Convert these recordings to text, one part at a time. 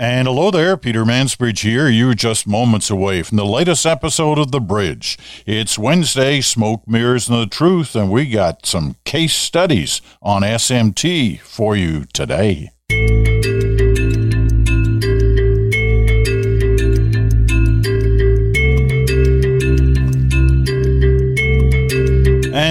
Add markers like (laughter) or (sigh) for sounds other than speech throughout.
And hello there, Peter Mansbridge here. You're just moments away from the latest episode of The Bridge. It's Wednesday, Smoke, Mirrors, and the Truth, and we got some case studies on SMT for you today.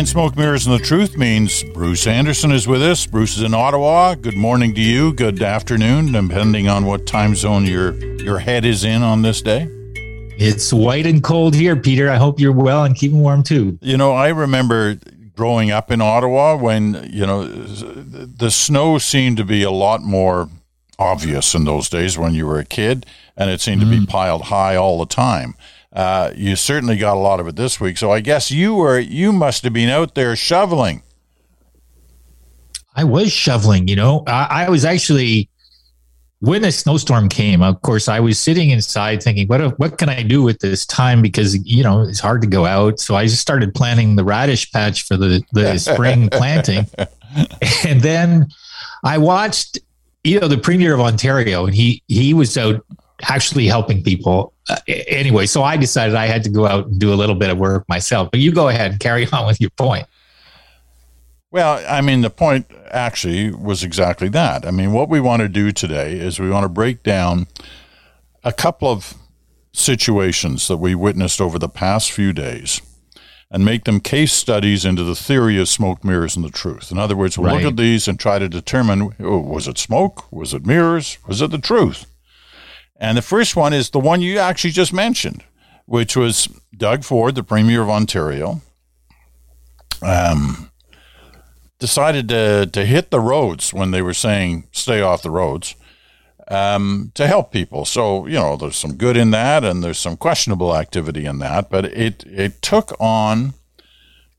Smoke Mirrors and the Truth means Bruce Anderson is with us. Bruce is in Ottawa. Good morning to you. Good afternoon, depending on what time zone your your head is in on this day. It's white and cold here, Peter. I hope you're well and keeping warm too. You know, I remember growing up in Ottawa when, you know, the snow seemed to be a lot more obvious in those days when you were a kid, and it seemed mm. to be mm. piled high all the time. Uh, you certainly got a lot of it this week. So I guess you were you must have been out there shoveling. I was shoveling. You know, I, I was actually when the snowstorm came. Of course, I was sitting inside thinking, what what can I do with this time? Because you know it's hard to go out. So I just started planting the radish patch for the the (laughs) spring planting, and then I watched you know the premier of Ontario, and he he was out actually helping people. Uh, anyway, so I decided I had to go out and do a little bit of work myself. But you go ahead and carry (laughs) on with your point. Well, I mean, the point actually was exactly that. I mean, what we want to do today is we want to break down a couple of situations that we witnessed over the past few days and make them case studies into the theory of smoke, mirrors, and the truth. In other words, we'll right. look at these and try to determine oh, was it smoke? Was it mirrors? Was it the truth? And the first one is the one you actually just mentioned, which was Doug Ford, the Premier of Ontario, um, decided to, to hit the roads when they were saying stay off the roads um, to help people. So, you know, there's some good in that and there's some questionable activity in that, but it, it took on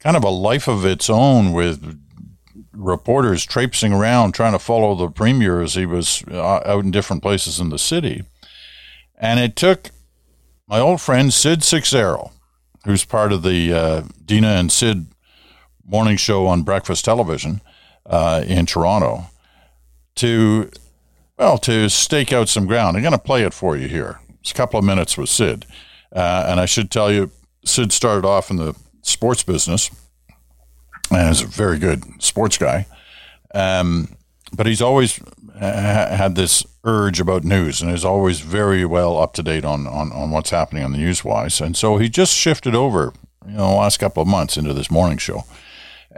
kind of a life of its own with reporters traipsing around trying to follow the premier as he was uh, out in different places in the city. And it took my old friend Sid Seixeiro, who's part of the uh, Dina and Sid morning show on breakfast television uh, in Toronto, to well to stake out some ground. I'm going to play it for you here. It's a couple of minutes with Sid, uh, and I should tell you, Sid started off in the sports business and is a very good sports guy. Um, but he's always had this urge about news and is always very well up to date on, on, on what's happening on the news wise. And so he just shifted over, you know, the last couple of months into this morning show.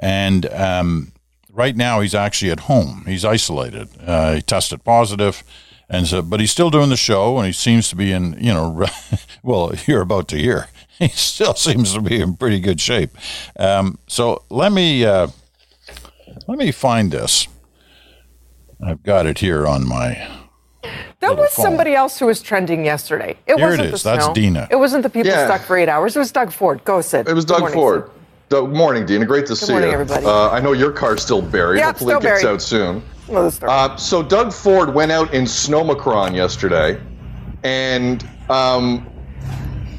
And um, right now he's actually at home. He's isolated. Uh, he tested positive, and so, but he's still doing the show, and he seems to be in, you know, (laughs) well, you're about to hear. (laughs) He still seems to be in pretty good shape. Um, so let me uh, let me find this. I've got it here on my. That was phone. somebody else who was trending yesterday. It here wasn't it is. the That's Dina. It wasn't the people yeah. stuck for eight hours. It was Doug Ford. Go, Sid. It was Doug morning, Ford. Sid. Good morning, Dina. Great to Good see morning, you. everybody. Uh, I know your car's still buried. Yeah, Hopefully still it gets buried. out soon. Uh, so Doug Ford went out in Snowmacron yesterday, and um,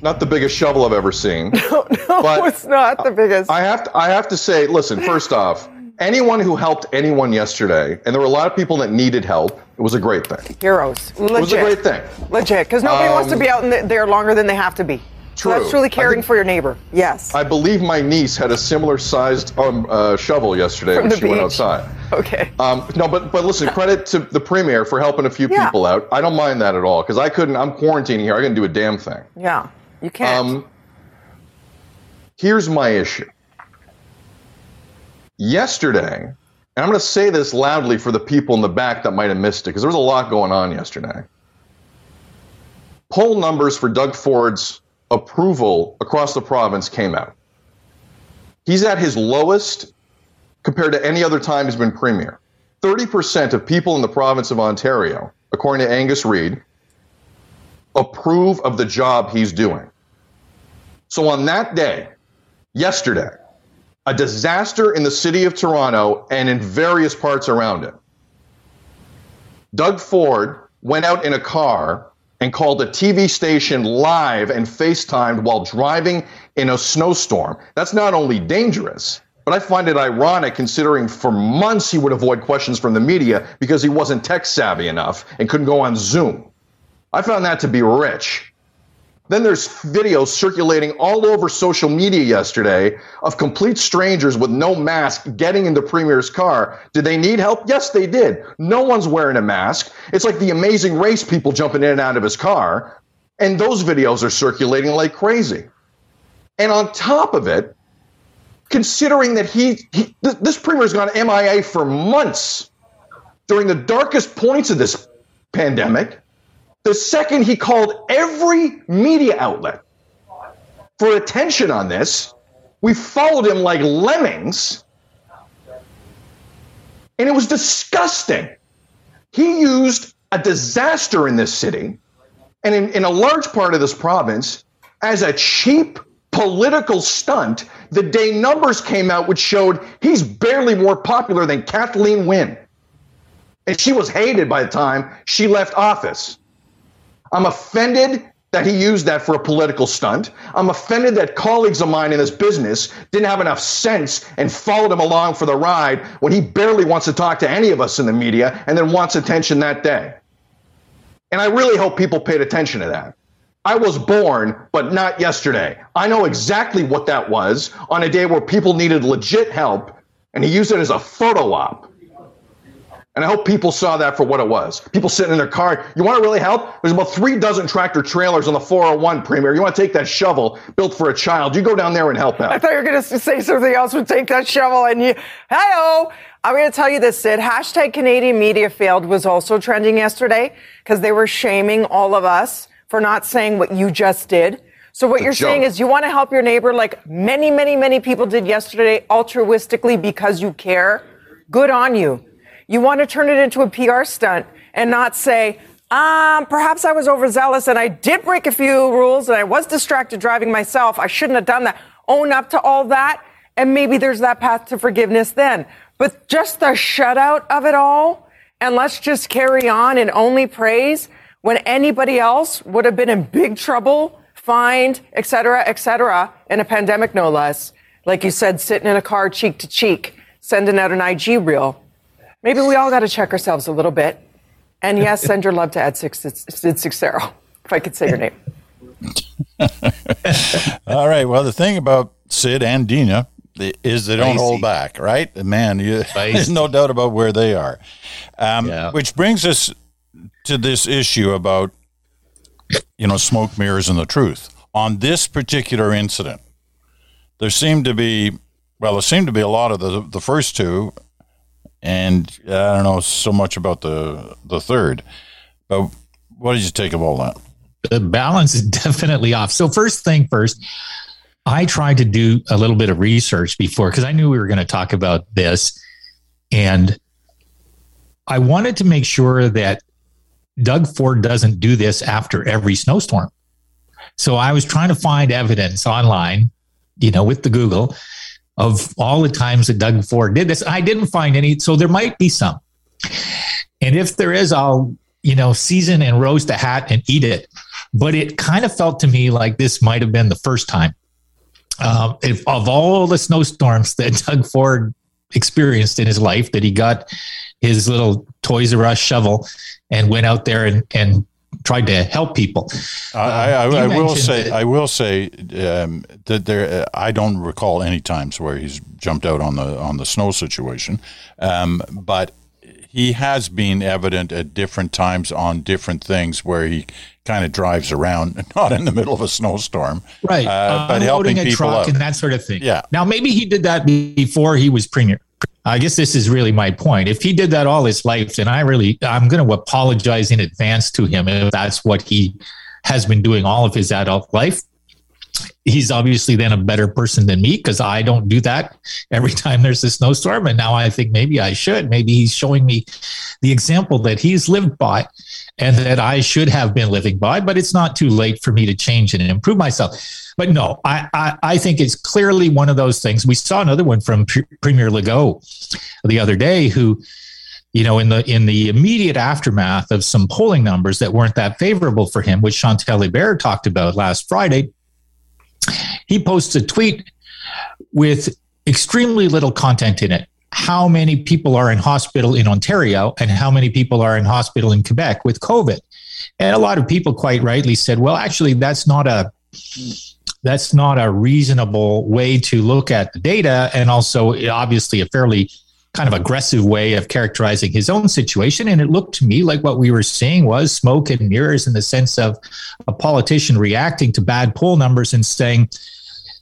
not the biggest shovel I've ever seen. (laughs) No, no, but it's not the biggest. I have to, I have to say, listen. First off, anyone who helped anyone yesterday, and there were a lot of people that needed help, it was a great thing. Heroes. Legit. It was a great thing. Legit. Because nobody um, wants to be um, out the, there longer than they have to be. True. So that's truly caring for your neighbor. Yes. I believe my niece had a similar sized um, uh, shovel yesterday From when she beach. went outside. (laughs) Okay. Um, no, but but listen, (laughs) credit to the premier for helping a few yeah. people out. I don't mind that at all because I couldn't. I'm quarantining here. I couldn't do a damn thing. Yeah, you can't. Um, here's my issue. Yesterday, and I'm going to say this loudly for the people in the back that might have missed it because there was a lot going on yesterday. Poll numbers for Doug Ford's approval across the province came out. He's at his lowest compared to any other time he's been premier. 30% of people in the province of Ontario, according to Angus Reid, approve of the job he's doing. So on that day, yesterday, a disaster in the city of Toronto and in various parts around it. Doug Ford went out in a car and called a TV station live and FaceTimed while driving in a snowstorm. That's not only dangerous, but I find it ironic considering for months he would avoid questions from the media because he wasn't tech savvy enough and couldn't go on Zoom. I found that to be rich. Then there's videos circulating all over social media yesterday of complete strangers with no mask getting into Premier's car. Did they need help? Yes, they did. No one's wearing a mask. It's like the amazing race people jumping in and out of his car. And those videos are circulating like crazy. And on top of it, considering that he, he this Premier's gone MIA for months during the darkest points of this pandemic, the second he called every media outlet for attention on this, we followed him like lemmings. And it was disgusting. He used a disaster in this city and in, in a large part of this province as a cheap political stunt the day numbers came out which showed he's barely more popular than Kathleen Wynne. And she was hated by the time she left office. I'm offended that he used that for a political stunt. I'm offended that colleagues of mine in this business didn't have enough sense and followed him along for the ride when he barely wants to talk to any of us in the media and then wants attention that day. And I really hope people paid attention to that. I was born, but not yesterday. I know exactly what that was on a day where people needed legit help, and he used it as a photo op. And I hope people saw that for what it was. People sitting in their car. You want to really help? There's about three dozen tractor trailers on the 401 Premier. You want to take that shovel built for a child? You go down there and help out. I thought you were going to say something else would take that shovel and you. Hello. I'm going to tell you this, Sid. Hashtag Canadian media failed was also trending yesterday because they were shaming all of us for not saying what you just did. So what you're saying is you want to help your neighbor like many, many, many people did yesterday altruistically because you care. Good on you. You want to turn it into a PR stunt and not say, um, perhaps I was overzealous and I did break a few rules and I was distracted driving myself. I shouldn't have done that. Own up to all that. And maybe there's that path to forgiveness then. But just the shutout of it all and let's just carry on and only praise when anybody else would have been in big trouble, fined, et cetera, et cetera, in a pandemic, no less. Like you said, sitting in a car cheek to cheek, sending out an IG reel. Maybe we all got to check ourselves a little bit. And yes, send your love to Ed Six Sid Seixeiro, if I could say your name. (laughs) all right. Well, the thing about Sid and Dina is they don't hold back, right? Man, you, (laughs) there's no doubt about where they are. Um, yeah. Which brings us to this issue about, you know, smoke mirrors and the truth. On this particular incident, there seemed to be, well, there seemed to be a lot of the, the first two and I don't know so much about the the third. But what did you take of all that? The balance is (laughs) definitely off. So first thing first, I tried to do a little bit of research before because I knew we were going to talk about this, and I wanted to make sure that Doug Ford doesn't do this after every snowstorm. So I was trying to find evidence online, you know, with the Google of all the times that Doug Ford did this. I didn't find any, so there might be some. And if there is, I'll, you know, season and roast a hat and eat it. But it kind of felt to me like this might have been the first time. Um, if, of all the snowstorms (laughs) that Doug Ford experienced in his life, that he got his little Toys R Us shovel and went out there and, and tried to help people. I, I, I will say, that, I will say um, that there. I don't recall any times where he's jumped out on the on the snow situation, um, but he has been evident at different times on different things where he kind of drives around, (laughs) not in the middle of a snowstorm, right? Uh, but helping a people truck and that sort of thing. Yeah. Now maybe he did that before he was premier. I guess this is really my point. If he did that all his life, then I really, I'm going to apologize in advance to him if that's what he has been doing all of his adult life. He's obviously then a better person than me because I don't do that every (laughs) time there's a snowstorm. And now I think maybe I should. Maybe he's showing me the example that he's lived by and that I should have been living by, but it's not too late for me to change and improve myself. But no, I, I, I think it's clearly one of those things. We saw another one from P- Premier Legault the other day who, you know, in the in the immediate aftermath of some polling numbers that weren't that favorable for him, which Chantal Hébert talked about last Friday, he posts a tweet with extremely little content in it how many people are in hospital in Ontario and how many people are in hospital in Quebec with COVID. And a lot of people quite rightly said, well, actually, that's not a that's not a reasonable way to look at the data and also obviously a fairly kind of aggressive way of characterizing his own situation. And it looked to me like what we were seeing was smoke and mirrors in the sense of a politician reacting to bad poll numbers and saying,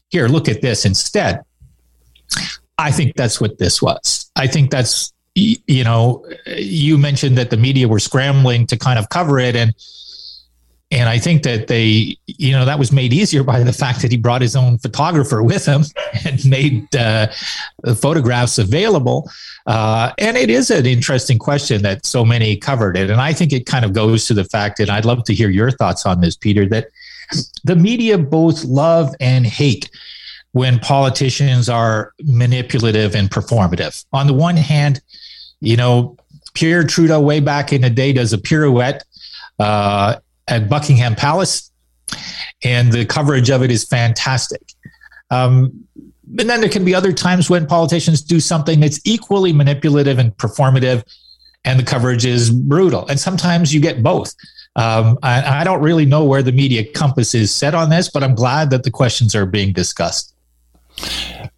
here, look at this instead. I think that's what this was. I think that's, you know, you mentioned that the media were scrambling to kind of cover it. And and I think that they, you know, that was made easier (laughs) by the fact that he brought his own photographer with him (laughs) and made uh, the photographs available. Uh, and it is an interesting question that so many covered it. And I think it kind of goes to the fact, and I'd love to hear your thoughts on this, Peter, that the media both love and hate when politicians are manipulative and performative. On the one hand, you know, Pierre Trudeau, way back in the day, does a pirouette. Uh, at Buckingham Palace, and the coverage of it is fantastic. Um, and then there can be other times when politicians do something that's equally manipulative and performative, and the coverage is brutal. And sometimes you get both. Um, I, I, don't really know where the media compass is set on this, but I'm glad that the questions are being discussed.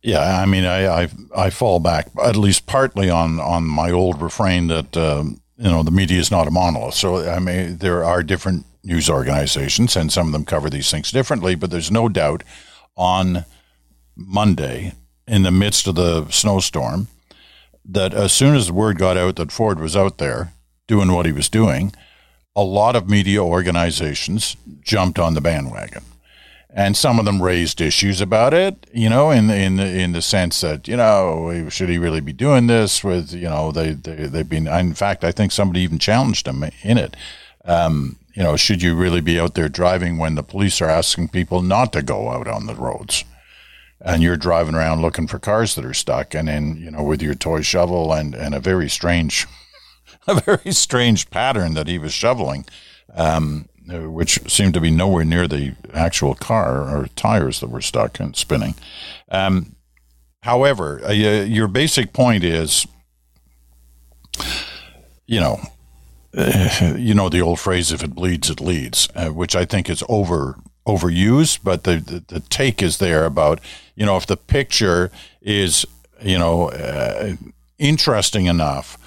Yeah, I mean, I I, I fall back at least partly on on my old refrain that um, you know the media is not a monolith. So I mean, there are different news organizations, and some of them cover these things differently. But there's no doubt on Monday, in the midst of the snowstorm, that as soon as the word got out that Ford was out there doing what he was doing, a lot of media organizations jumped on the bandwagon. And some of them raised issues about it, you know, in the, in the, in the sense that you know should he really be doing this? With you know they, they they've been in fact I think somebody even challenged him in it. Um, you know, should you really be out there driving when the police are asking people not to go out on the roads? And you're driving around looking for cars that are stuck, and then you know with your toy shovel and and a very strange, (laughs) a very strange pattern that he was shoveling, um, which seemed to be nowhere near the actual car or tires that were stuck and spinning. Um, however, uh, your basic point is, you know, (laughs) you know the old phrase if it bleeds it leads uh, which i think is over overused but the, the, the take is there about you know if the picture is you know uh, interesting enough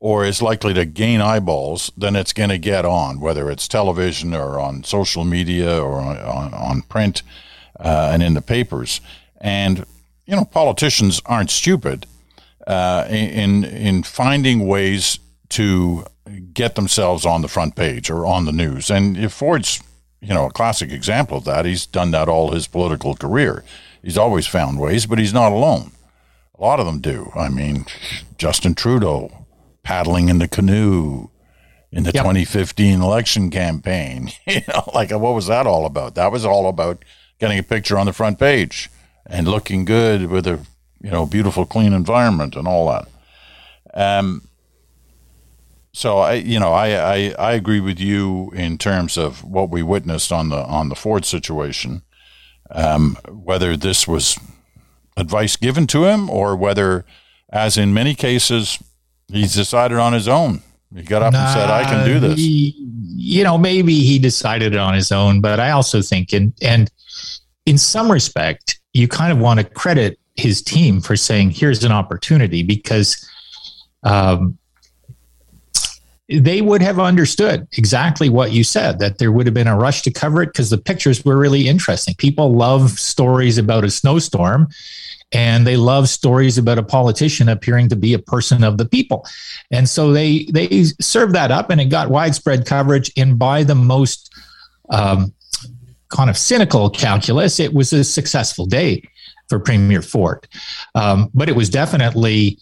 or is likely to gain eyeballs then it's going to get on whether it's television or on social media or on, on, on print uh, and in the papers and you know politicians aren't stupid uh, in in finding ways to get themselves on the front page or on the news. And if Ford's, you know, a classic example of that, he's done that all his political career. He's always found ways, but he's not alone. A lot of them do. I mean, Justin Trudeau paddling in the canoe in the yep. 2015 election campaign. (laughs) you know, like what was that all about? That was all about getting a picture on the front page and looking good with a you know beautiful, clean environment and all that. Um, so I, you know, I, I, I agree with you in terms of what we witnessed on the on the Ford situation. Um, whether this was advice given to him or whether, as in many cases, he's decided on his own. He got up nah, and said, "I can do this." He, you know, maybe he decided on his own, but I also think, and and in some respect, you kind of want to credit his team for saying, "Here's an opportunity," because. Um, they would have understood exactly what you said that there would have been a rush to cover it because the pictures were really interesting. People love stories about a snowstorm and they love stories about a politician appearing to be a person of the people. And so they they served that up and it got widespread coverage and by the most um, kind of cynical calculus, it was a successful day for Premier Ford. Um, but it was definitely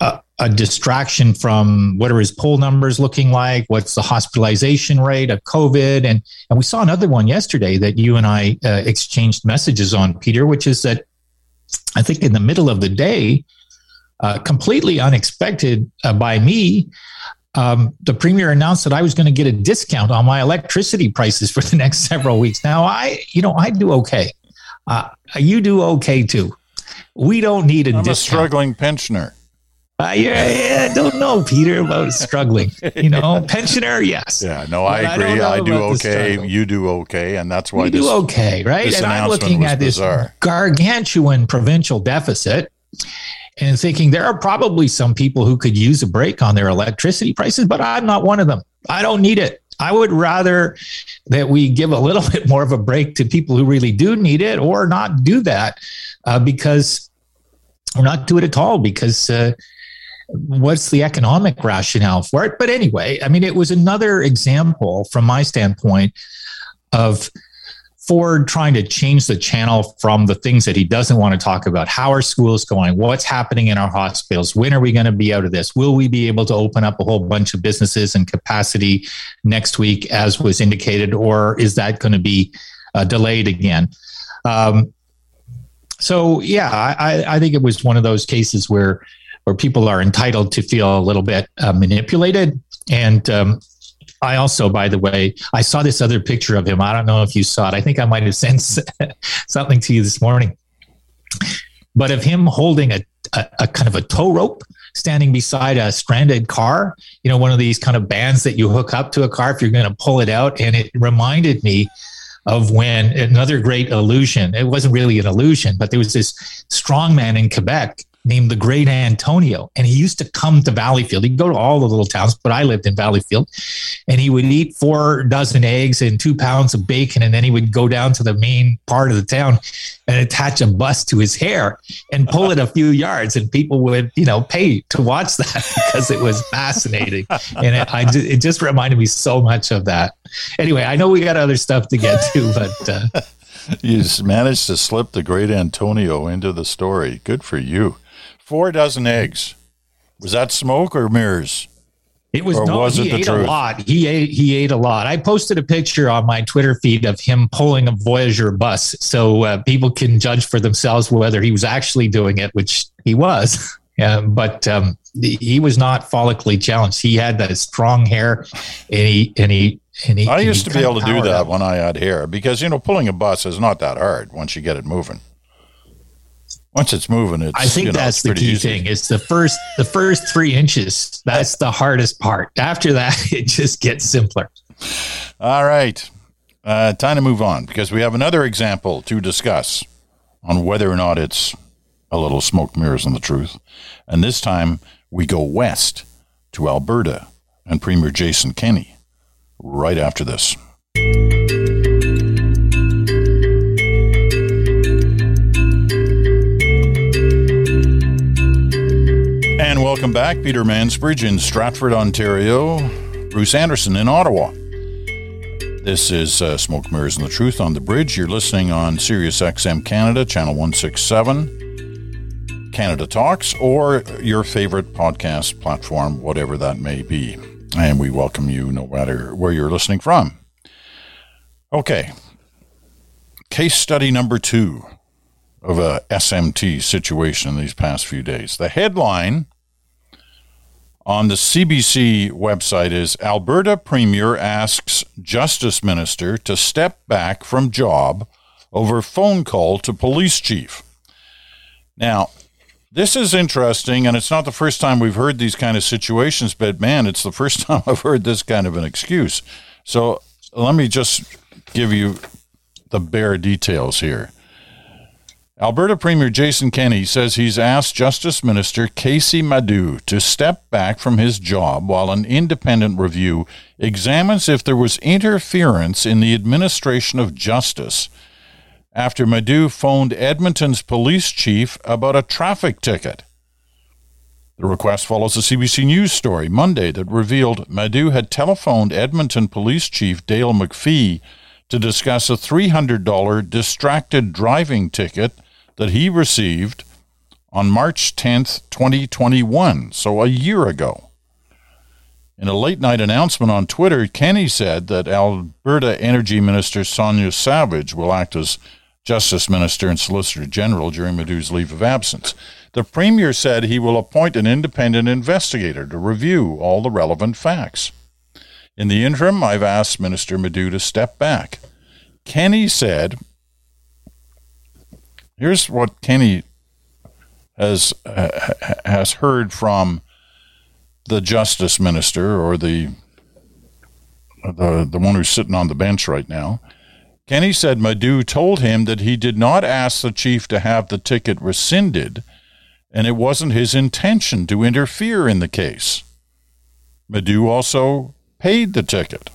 a, a, distraction from what are his poll numbers looking like? What's the hospitalization rate of COVID? And and we saw another one yesterday that you and I uh, exchanged messages on, Peter, which is that I think in the middle of the day, uh, completely unexpected uh, by me, um, the premier announced that I was going to get a discount on my electricity prices for the (laughs) next several weeks. Now, I, you know, I do okay. Uh, you do okay too. We don't need a I'm discount. a struggling pensioner. I, I don't know, Peter, about struggling. You know, (laughs) pensioner, yes. Yeah, no, I agree. I, I do okay. You do okay, and that's why we this, do okay, right? And I'm looking at this gargantuan provincial deficit and thinking there are probably some people who could use a break on their electricity prices, but I'm not one of them. I don't need it. I would rather that we give a little (laughs) bit more of a break to people who really do need it or not do that uh, because or not do it at all because uh, what's the economic rationale for it? But anyway, I mean, it was another example from my standpoint of Ford trying to change the channel from the things that he doesn't want to talk about. How are schools going? What's happening in our hospitals? When are we going to be out of this? Will we be able to open up a whole bunch of businesses and capacity next week, as was indicated, or is that going to be uh, delayed again? Um, so, yeah, I, I think it was one of those cases where where people are entitled to feel a little bit uh, manipulated and um, I also, by the way, I saw this other picture of him. I don't know if you saw it. I think I might have (laughs) sent something to you this morning. But of him holding a, a, a, kind of a tow rope standing beside a stranded car, you know, one of these kind of bands that you hook up to a car if you're going to pull it out. And it reminded me of when another great illusion, it wasn't really an illusion, but there was this strong man in Quebec named the Great Antonio. And he used to come to Valleyfield. He'd go to all the little towns, but I lived in Valleyfield. And he would eat four dozen eggs and two pounds of bacon. And then he would go down to the main part of the town and attach a bus to his hair and pull it a few yards. And people would, you know, pay to watch (laughs) that because it was fascinating. And it, I, it just reminded me so much of that. Anyway, I know we got other stuff to get to, but. Uh, (laughs) you managed to slip the great Antonio into the story. Good for you. Four dozen eggs. Was that smoke or mirrors? It was Or no, was he it the ate truth? a lot. He ate he ate a lot. I posted a picture on my Twitter feed of him pulling a Voyageur bus, so uh, people can judge for themselves whether he was actually doing it, which he was. (laughs) But um, he was not follically challenged. He had that strong hair, and he and he and he. I and he used to be able to do that up. when I had hair because you know pulling a bus is not that hard once you get it moving. Once it's moving, it's. I think you know, that's the key easy. thing. It's the first the first three inches. That's the hardest part. After that, (laughs) it just gets simpler. All right, uh, time to move on because we have another example to discuss on whether or not it's a little smoke mirrors on the truth. And this time we go west to Alberta and Premier Jason Kenney right after this. And welcome back, Peter Mansbridge in Stratford, Ontario, Bruce Anderson in Ottawa. This is uh, Smoke Mirrors and the Truth on the Bridge. You're listening on Sirius XM Canada, channel 167, Canada Talks, or your favorite podcast platform, whatever that may be. And we welcome you no matter where you're listening from. Okay. Case study number two of a SMT situation in these past few days. The headline on the CBC website is Alberta Premier asks Justice Minister to step back from job over phone call to police chief. Now, this is interesting, and it's not the first time we've heard these kind of situations, but man, it's the first (laughs) time I've heard this kind of an excuse. So let me just give you the bare details here. Alberta Premier Jason Kenney says he's asked Justice Minister Kaycee Madu to step back from his job while an independent review examines if there was interference in the administration of justice after Madu phoned Edmonton's police chief about a traffic ticket. The request follows a CBC News story Monday that revealed Madu had telephoned Edmonton Police Chief Dale McFee to discuss a $300 distracted driving ticket that he received on March 10th, 2021, so a year ago. In a late night announcement on Twitter, Kenney said that Alberta Energy Minister Sonya Savage will act as Justice Minister and Solicitor General during Madu's leave of absence. The Premier said he will appoint an independent investigator to review all the relevant facts. In the interim, I've asked Minister Madu to step back. Kenney said, here's what Kenney has uh, has heard from the justice minister or the the the one who's sitting on the bench right now. Kenney said Madu told him that he did not ask the chief to have the ticket rescinded, and it wasn't his intention to interfere in the case. Madu also paid the ticket.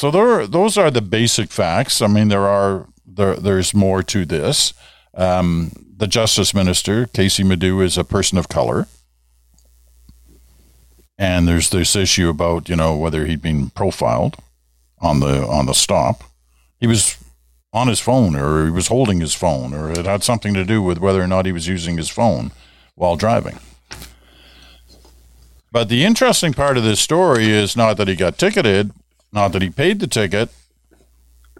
So there, those are the basic facts. I mean, there are there, there's more to this. Um, the justice minister, Kaycee Madu, is a person of color. And there's this issue about, you know, whether he'd been profiled on the on the stop. He was on his phone or he was holding his phone or it had something to do with whether or not he was using his phone while driving. But the interesting part of this story is not that he got ticketed, not that he paid the ticket,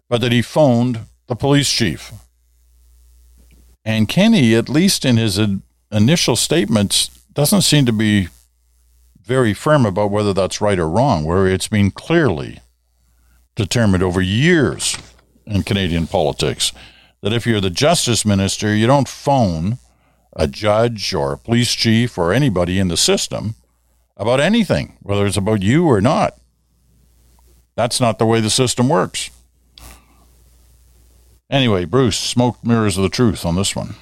but that he phoned the police chief. And Kenney, at least in his initial statements, doesn't seem to be very firm about whether that's right or wrong, where it's been clearly determined over years in Canadian politics that if you're the justice minister, you don't phone a judge or a police chief or anybody in the system about anything, whether it's about you or not. That's not the way the system works. Anyway, Bruce, smoke mirrors of the truth on this one.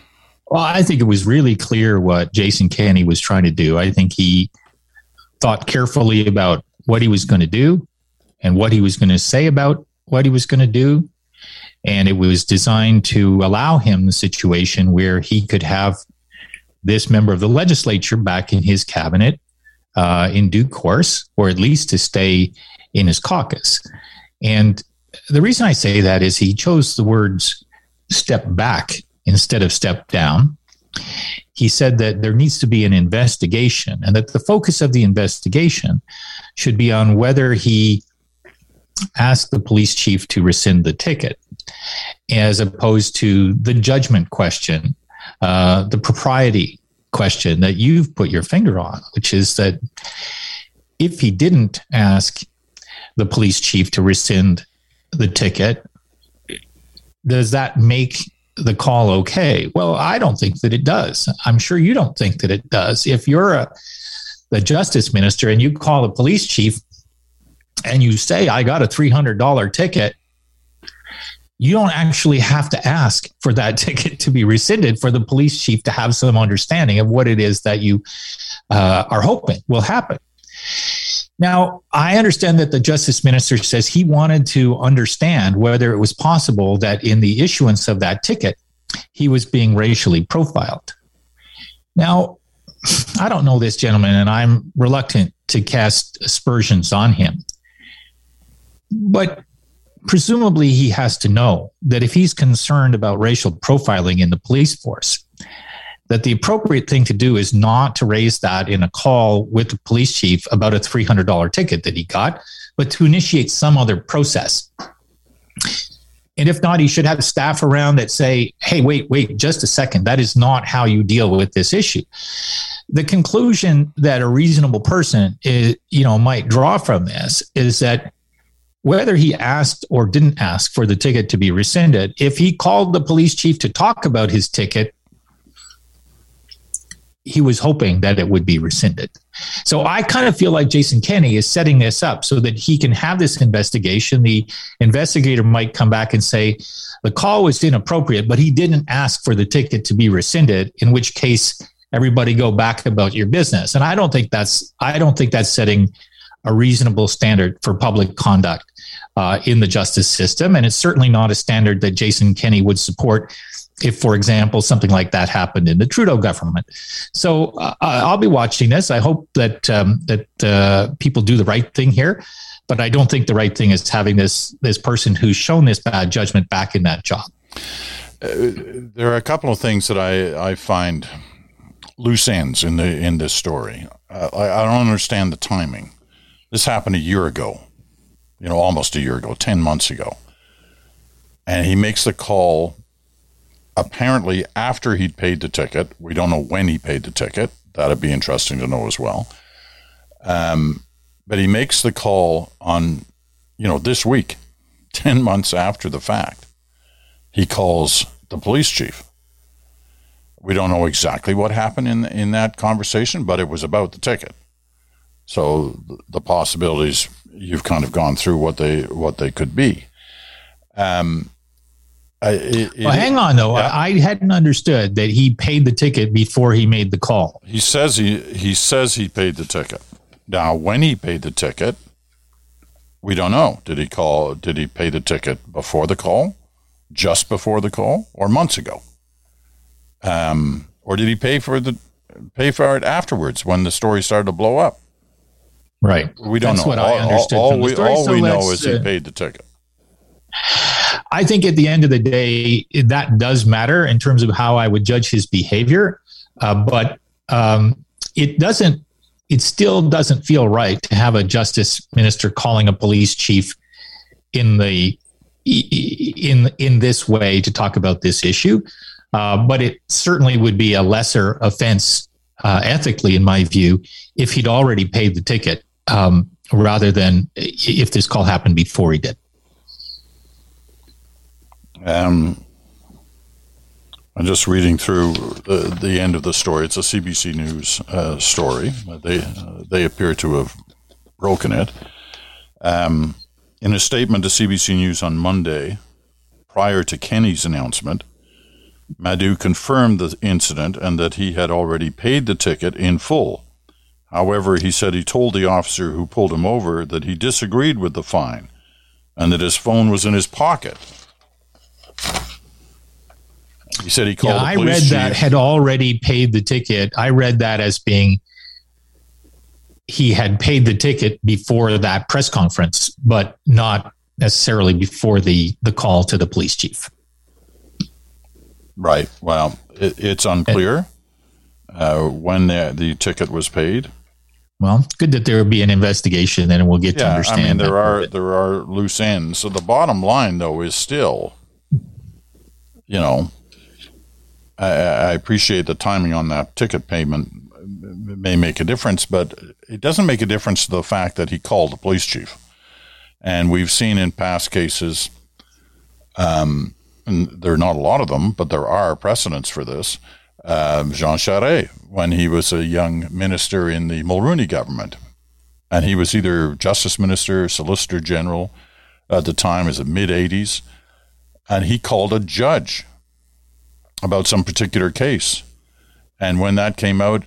Well, I think it was really clear what Jason Kenney was trying to do. I think he thought carefully about what he was going to do and what he was going to say about what he was going to do. And it was designed to allow him the situation where he could have this member of the legislature back in his cabinet uh, in due course, or at least to stay in his caucus. And the reason I say that is he chose the words step back instead of step down he said that there needs to be an investigation and that the focus of the investigation should be on whether he asked the police chief to rescind the ticket as opposed to the judgment question, uh, the propriety question that you've put your finger on, which is that if he didn't ask the police chief to rescind the ticket, does that make the call okay? Well, I don't think that it does. I'm sure you don't think that it does. If you're a the justice minister and you call the police chief and you say, I got a $300 ticket, you don't actually have to ask for that (laughs) ticket to be rescinded for the police chief to have some understanding of what it is that you uh, are hoping will happen. Now, I understand that the justice minister says he wanted to understand whether it was possible that in the issuance of that ticket, he was being racially profiled. Now, I don't know this gentleman, and I'm reluctant to cast aspersions on him. But presumably, he has to know that if he's concerned about racial profiling in the police force, that the appropriate thing to do is not to raise that in a call with the police chief about a $300 ticket that he got, but to initiate some other process. And if not, he should have staff around that say, hey, wait, wait, just a second. That is not how you deal with this issue. The conclusion that a reasonable person is, you know, might draw from this is that whether he asked or didn't ask for the ticket to be rescinded, if he called the police chief to talk about his ticket, he was hoping that it would be rescinded. So I kind of feel like Jason Kenney is setting this up so that he can have this investigation. The investigator might come back and say the call was inappropriate, but he didn't ask for the ticket to be rescinded, in which case everybody go back about your business. And I don't think that's I don't think that's setting a reasonable standard for public conduct uh, in the justice system. And it's certainly not a standard that Jason Kenney would support if, for example, something like that happened in the Trudeau government. So uh, I'll be watching this. I hope that um, that uh, people do the right thing here, but I don't think the right thing is having this this person who's shown this bad judgment back in that job. Uh, there are a couple of things that I, I find loose ends in the in this story. Uh, I, I don't understand the timing. This happened a year ago, you know, almost a year ago, ten months ago, and he makes the call apparently after he'd paid the ticket. We don't know when he paid the ticket. That'd be interesting to know as well. Um, but he makes the call on, you know, this week, (laughs) 10 months after the fact. he calls the police chief. We don't know exactly what happened in in that conversation, but it was about the ticket. So the possibilities you've kind of gone through what they what they could be. Um, it, well, hang on though. Yeah. I hadn't understood that he paid the ticket before he made the call. He says he he says he paid the ticket. Now, when he paid the ticket, we don't know. Did he call? Did he pay the ticket before the call, just before the call, or months ago? Um, or did he pay for the pay for it afterwards when the story started to blow up? Right. We don't That's know. What all, I understood all, all we, all so we know is he uh, paid the ticket. I think at the end of the day, that does matter in terms of how I would judge his behavior. Uh, but um, it doesn't, it still doesn't feel right to have a justice minister calling a police chief in the in in this way to talk about this issue. Uh, but it certainly would be a lesser offense uh, ethically, in my view, if he'd already paid the ticket um, rather than if this call happened before he did. Um, I'm just reading through the, the end of the story. It's a CBC News uh, story. They uh, they appear to have broken it. Um, in a statement to CBC News on Monday, prior to Kenney's announcement, Madu confirmed the incident and that he had already paid the ticket in full. However, he said he told the officer who pulled him over that he disagreed with the fine and that his phone was in his pocket he said he called. Yeah, I read chief. that had already paid the ticket. I read that as being he had paid the ticket before that press conference, but not necessarily before the the call to the police chief. Right. Well, it, it's unclear uh, when the, the ticket was paid. Well, it's good that there will be an investigation, and we'll get yeah, to understand. I mean, there are there are loose ends. So the bottom line, though, is still, you know, I, I appreciate the timing on that ticket payment it may make a difference, but it doesn't make a difference to the fact that he called the police chief. And we've seen in past cases, um, and there are not a lot of them, but there are precedents for this. Um, Jean Charest, when he was a young minister in the Mulroney government, and he was either justice minister, or solicitor general at the time, is it mid 80s, and he called a judge about some particular case. And when that came out,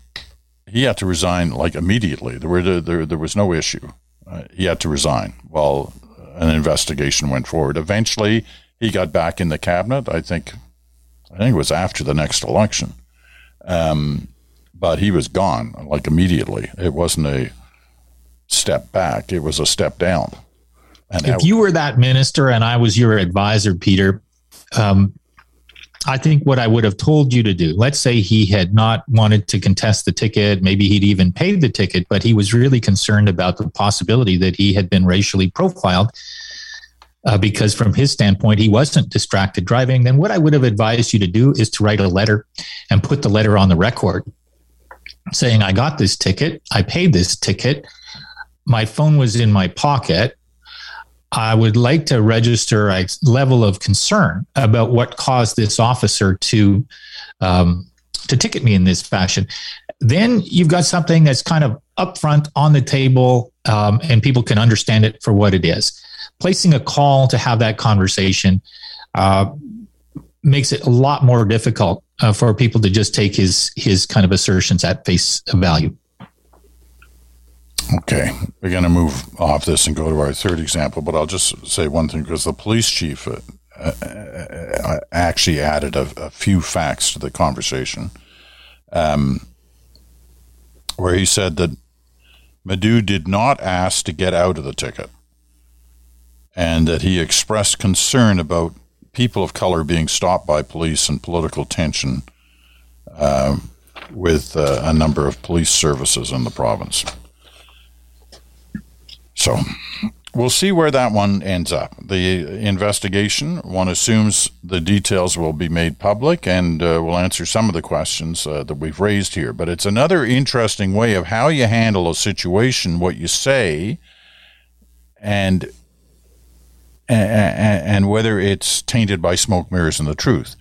he had to resign like immediately. There were there there was no issue. Uh, he had to resign while an investigation went forward. Eventually, he got back in the cabinet. I think I think it was after the next election. Um, but he was gone like immediately. It wasn't a step back; it was a step down. And if you were that minister and I was your advisor, Peter, um, I think what I would have told you to do, let's say he had not wanted to contest the ticket, maybe he'd even paid the ticket, but he was really concerned about the possibility that he had been racially profiled uh, because from his standpoint, he wasn't distracted driving. Then what I would have advised you to do is to write a letter and put the letter on the record saying, I got this ticket, I paid this ticket, my phone was in my pocket. I would like to register a level of concern about what caused this officer to um, to ticket me in this fashion. Then you've got something that's kind of upfront on the table, um, and people can understand it for what it is. Placing a call to have that conversation uh, makes it a lot more difficult uh, for people to just take his his kind of assertions at face value. Okay, we're going to move off this and go to our third example, but I'll just say one thing because the police chief uh, uh, uh, actually added a, a, few facts to the conversation, um, where he said that Madu did not ask to get out of the ticket, and that he expressed concern about people of color being stopped by police and political tension uh, with uh, a number of police services in the province. So we'll see where that one ends up. The investigation, one assumes the details will be made public and uh, will answer some of the questions uh, that we've raised here. But it's another interesting way of how you handle a situation, what you say, and and, and whether it's tainted by smoke mirrors and the truth.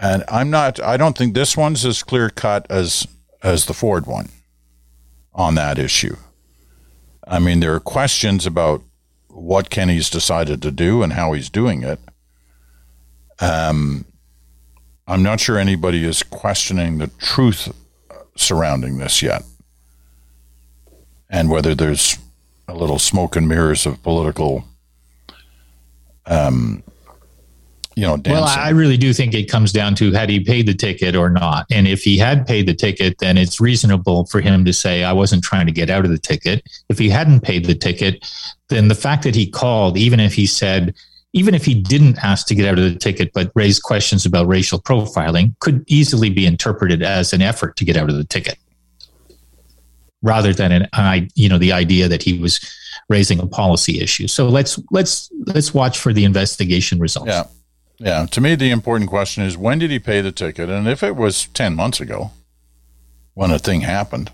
And I'm not. I don't think this one's as clear cut as as the Ford one on that issue. I mean, there are questions about what Kenney's decided to do and how he's doing it. Um, I'm not sure anybody is questioning the truth surrounding this yet, and whether there's a little smoke and mirrors of political, um, you know. Well, I really do think it comes down to had he paid the ticket or not. And if he had paid the ticket, then it's reasonable for him to say, I wasn't trying to get out of the ticket. If he hadn't paid the ticket, then the fact that he called, even if he said, even if he didn't ask to get out of the ticket but raised questions about racial profiling, could easily be interpreted as an effort to get out of the ticket rather than an I you know the idea that he was raising a policy issue. So let's let's let's watch for the investigation results. Yeah. Yeah. To me the important question is when did he pay the ticket? And if it was 10 months ago when a thing happened,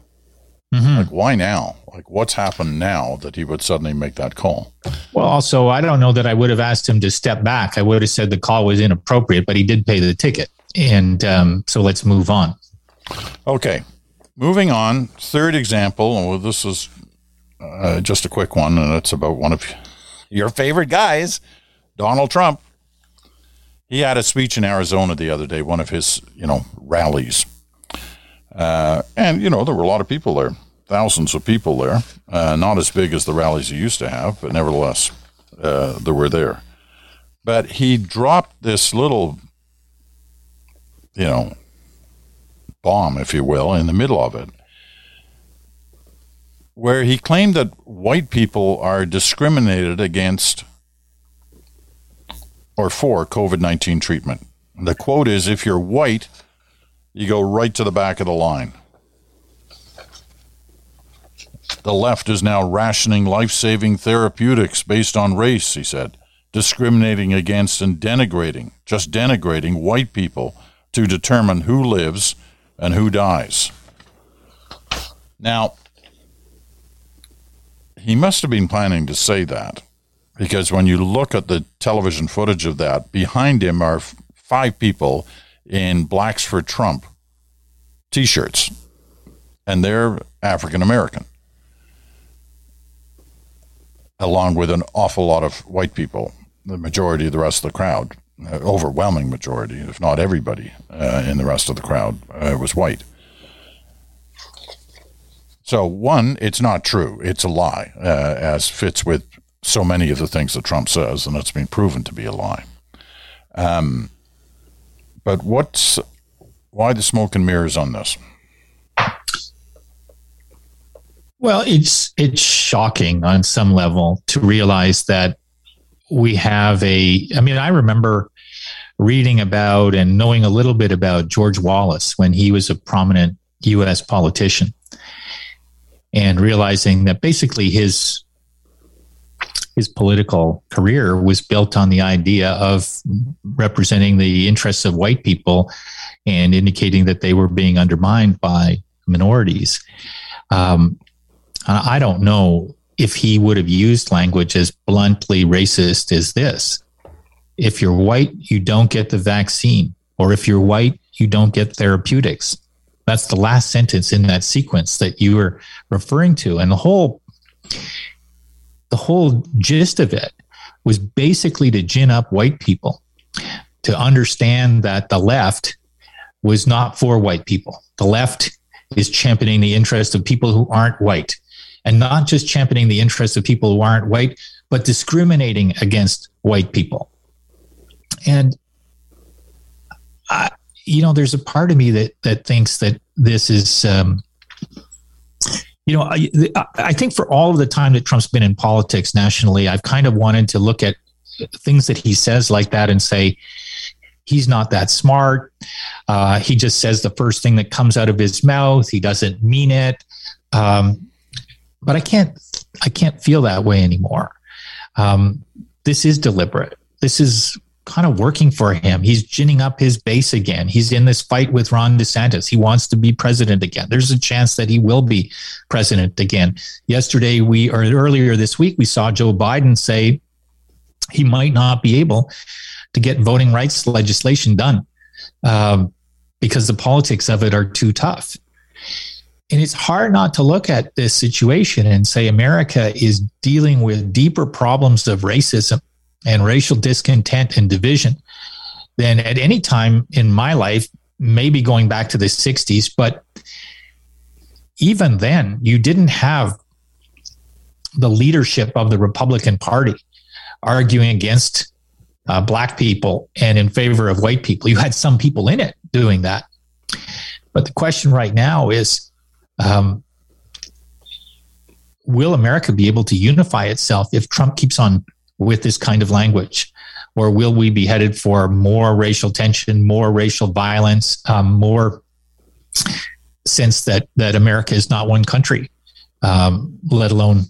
Mhm. like why now? Like what's happened now that he would suddenly make that call? Well, also, I don't know that I would have asked him to step back. I would have said the call was inappropriate, but he did pay the ticket. And um, so let's move on. Okay. Moving on, third example. Well, this is uh, just a quick one, and it's about one of your favorite guys, Donald Trump. He had a speech in Arizona the other day, one of his, you know, rallies. Uh, and, you know, there were a lot of people there, thousands of people there. Uh, not as big as the rallies he used to have, but nevertheless, uh, there were there. But he dropped this little, you know, bomb, if you will, in the middle of it, where he claimed that white people are discriminated against or for COVID 19 treatment. The quote is if you're white, you go right to the back of the line. The left is now rationing life saving therapeutics based on race, he said, discriminating against and denigrating, just denigrating white people to determine who lives and who dies. Now, he must have been planning to say that because when you look at the television footage of that, behind him are f- five people in Blacks for Trump t shirts, and they're African American, along with an awful lot of white people, the majority of the rest of the crowd, uh, overwhelming majority, if not everybody uh, in the rest of the crowd, uh, was white. So, one, it's not true. It's a lie, uh, as fits with so many of the things that Trump says, and it's been proven to be a lie. Um, but what's why the smoke and mirrors on this? Well, it's it's shocking on some level to realize that we have a I mean, I remember reading about and knowing a little bit about George Wallace when he was a prominent US politician and realizing that basically his his political career was built on the idea of representing the interests of white people and indicating that they were being undermined by minorities. Um, I don't know if he would have used language as bluntly racist as this. If you're white, you don't get the vaccine, or if you're white, you don't get therapeutics. That's the last sentence in that sequence that you were referring to, and the whole the whole gist of it was basically to gin up white people to understand that the left was not for white people. The left is championing the interests of people who aren't white and not just championing the interests of people who aren't white, but discriminating against white people. And I, you know, there's a part of me that that thinks that this is, um, you know, I, I think for all of the time that Trump's been in politics nationally, I've kind of wanted to look at things that he says like that and say he's not that smart. Uh, he just says the first thing that comes out of his mouth. He doesn't mean it. Um, but I can't I can't feel that way anymore. Um, this is deliberate. This is kind of working for him. He's ginning up his base again. He's in this fight with Ron DeSantis. He wants to be president again. There's a chance that he will be president again. Yesterday, we or earlier this week, we saw Joe Biden say he might not be able to get voting rights legislation done um, because the politics of it are too tough. And it's hard not to look at this situation and say America is dealing with deeper problems of racism and racial discontent and division than at any time in my life, maybe going back to the 60s. But even then, you didn't have the leadership of the Republican Party arguing against uh, black people and in favor of white people. You had some people in it doing that. But the question right now is um, will America be able to unify itself if Trump keeps on with this kind of language? Or will we be headed for more racial tension, more racial violence, um, more sense that, that America is not one country, um, let alone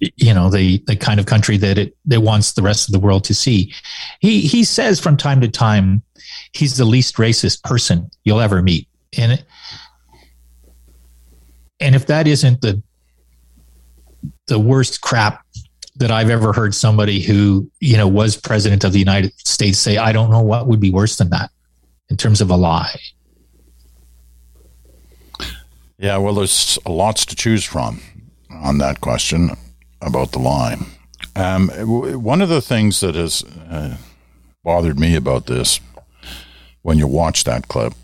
you know the the kind of country that it that wants the rest of the world to see. He he says from time to time he's the least racist person you'll ever meet, and and if that isn't the the worst crap that I've ever heard somebody who, you know, was president of the United States say, I don't know what would be worse than that in terms of a lie. Yeah, well, there's lots to choose from on that question about the lie. Um, one of the things that has uh, bothered me about this when you watch that clip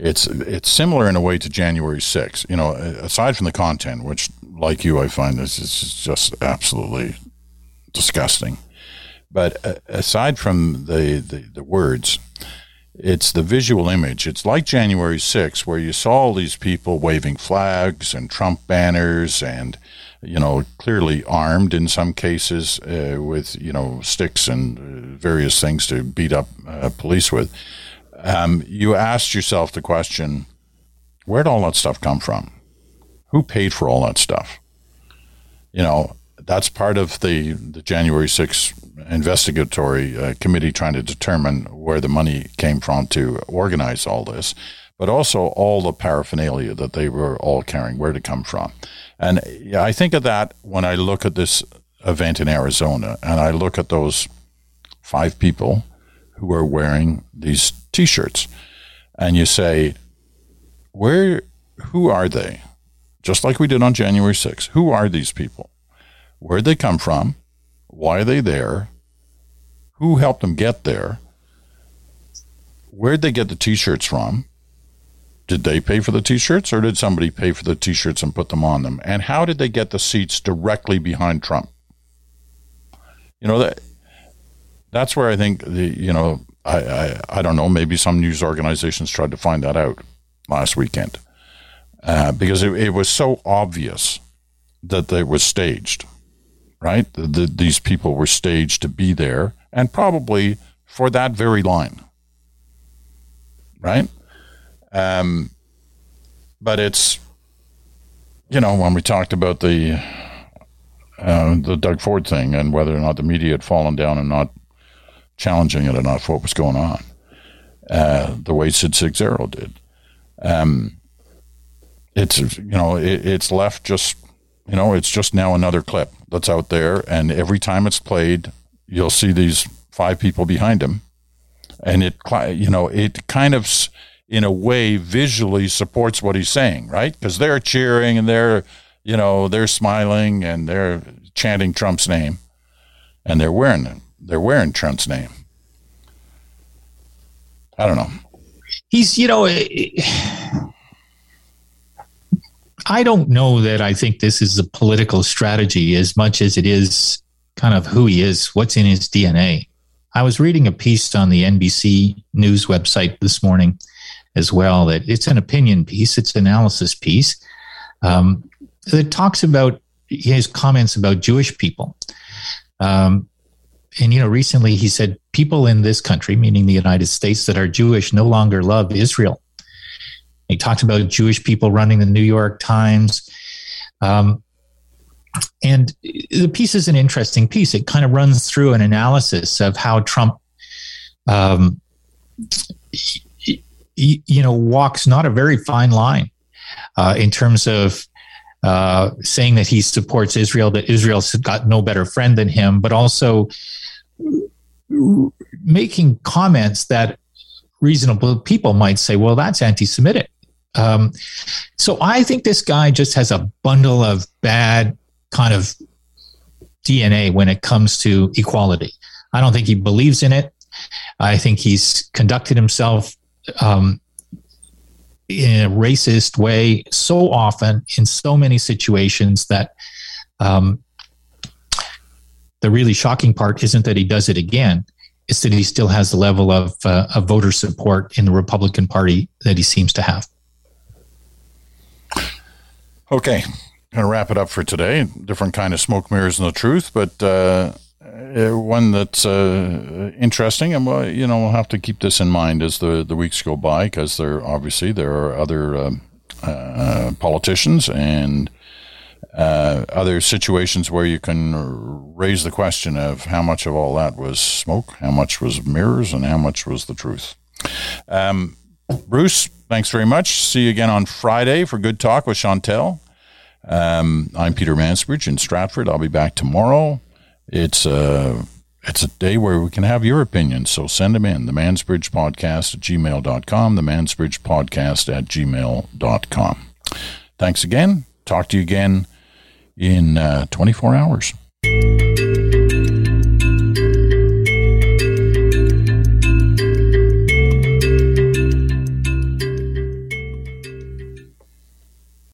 it's it's similar in a way to January 6th. You know, aside from the content, which, like you, I find this is just absolutely disgusting. But uh, aside from the, the, the words, it's the visual image. It's like January 6th, where you saw all these people waving flags and Trump banners and, you know, clearly armed in some cases uh, with, you know, sticks and uh, various things to beat up uh, police with um, you asked yourself the question where'd all that stuff come from? Who paid for all that stuff? You know, that's part of the, the January 6th investigatory uh, committee trying to determine where the money came from to organize all this, but also all the paraphernalia that they were all carrying, where to come from. And yeah, I think of that when I look at this event in Arizona and I look at those five people who are wearing these T-shirts, and you say, "Where? Who are they?" Just like we did on January 6th. Who are these people? Where'd they come from? Why are they there? Who helped them get there? Where'd they get the T-shirts from? Did they pay for the T-shirts, or did somebody pay for the T-shirts and put them on them? And how did they get the seats directly behind Trump? You know that that's where I think the you know I, I, I don't know. Maybe some news organizations tried to find that out last weekend uh, because it, it, was so obvious that it was staged, right? The, the, these people were staged to be there and probably for that very line, right? Um, but it's, you know, when we talked about the uh, the Doug Ford thing and whether or not the media had fallen down and not challenging it enough what was going on, uh, the way Sid Seixeiro did. Um, it's you know it, it's left just you know it's just now another clip that's out there, and every time it's played, you'll see these five people behind him, and it you know it kind of in a way visually supports what he's saying, right? Because they're cheering and they're you know they're smiling and they're chanting Trump's name, and they're wearing they're wearing Trump's name. I don't know. He's, you know, I don't know that I think this is a political strategy as much as it is kind of who he is, what's in his DNA. I was reading a piece on the NBC News website this morning as well that it's an opinion piece, it's an analysis piece um, that talks about his comments about Jewish people. Um, and you know recently he said people in this country meaning the united states that are jewish no longer love israel he talked about jewish people running the new york times um, and the piece is an interesting piece it kind of runs through an analysis of how trump um, you know walks not a very fine line uh, in terms of uh, saying that he supports Israel, that Israel's got no better friend than him, but also making comments that reasonable people might say, well, that's anti Semitic. Um, so I think this guy just has a bundle of bad kind of DNA when it comes to equality. I don't think he believes in it. I think he's conducted himself um, in a racist way so often in so many situations that um, the really shocking part isn't that he does it again it's that he still has the level of, uh, of voter support in the republican party that he seems to have okay going to wrap it up for today different kind of smoke mirrors and the truth but uh, uh, one that's uh, interesting, and well, you know we'll have to keep this in mind as the, the weeks go by, because there obviously there are other um, uh, politicians and uh, other situations where you can raise the question of how much of all that was smoke, how much was mirrors, and how much was the truth. Um, Bruce, thanks very much. See you again on Friday for Good Talk with Chantal. Um, I'm Peter Mansbridge in Stratford. I'll be back tomorrow. It's a uh, it's a day where we can have your opinion. So send them in. The Mansbridge Podcast at gmail.com. The Mansbridge Podcast at gmail.com. Thanks again. Talk to you again in uh, 24 hours.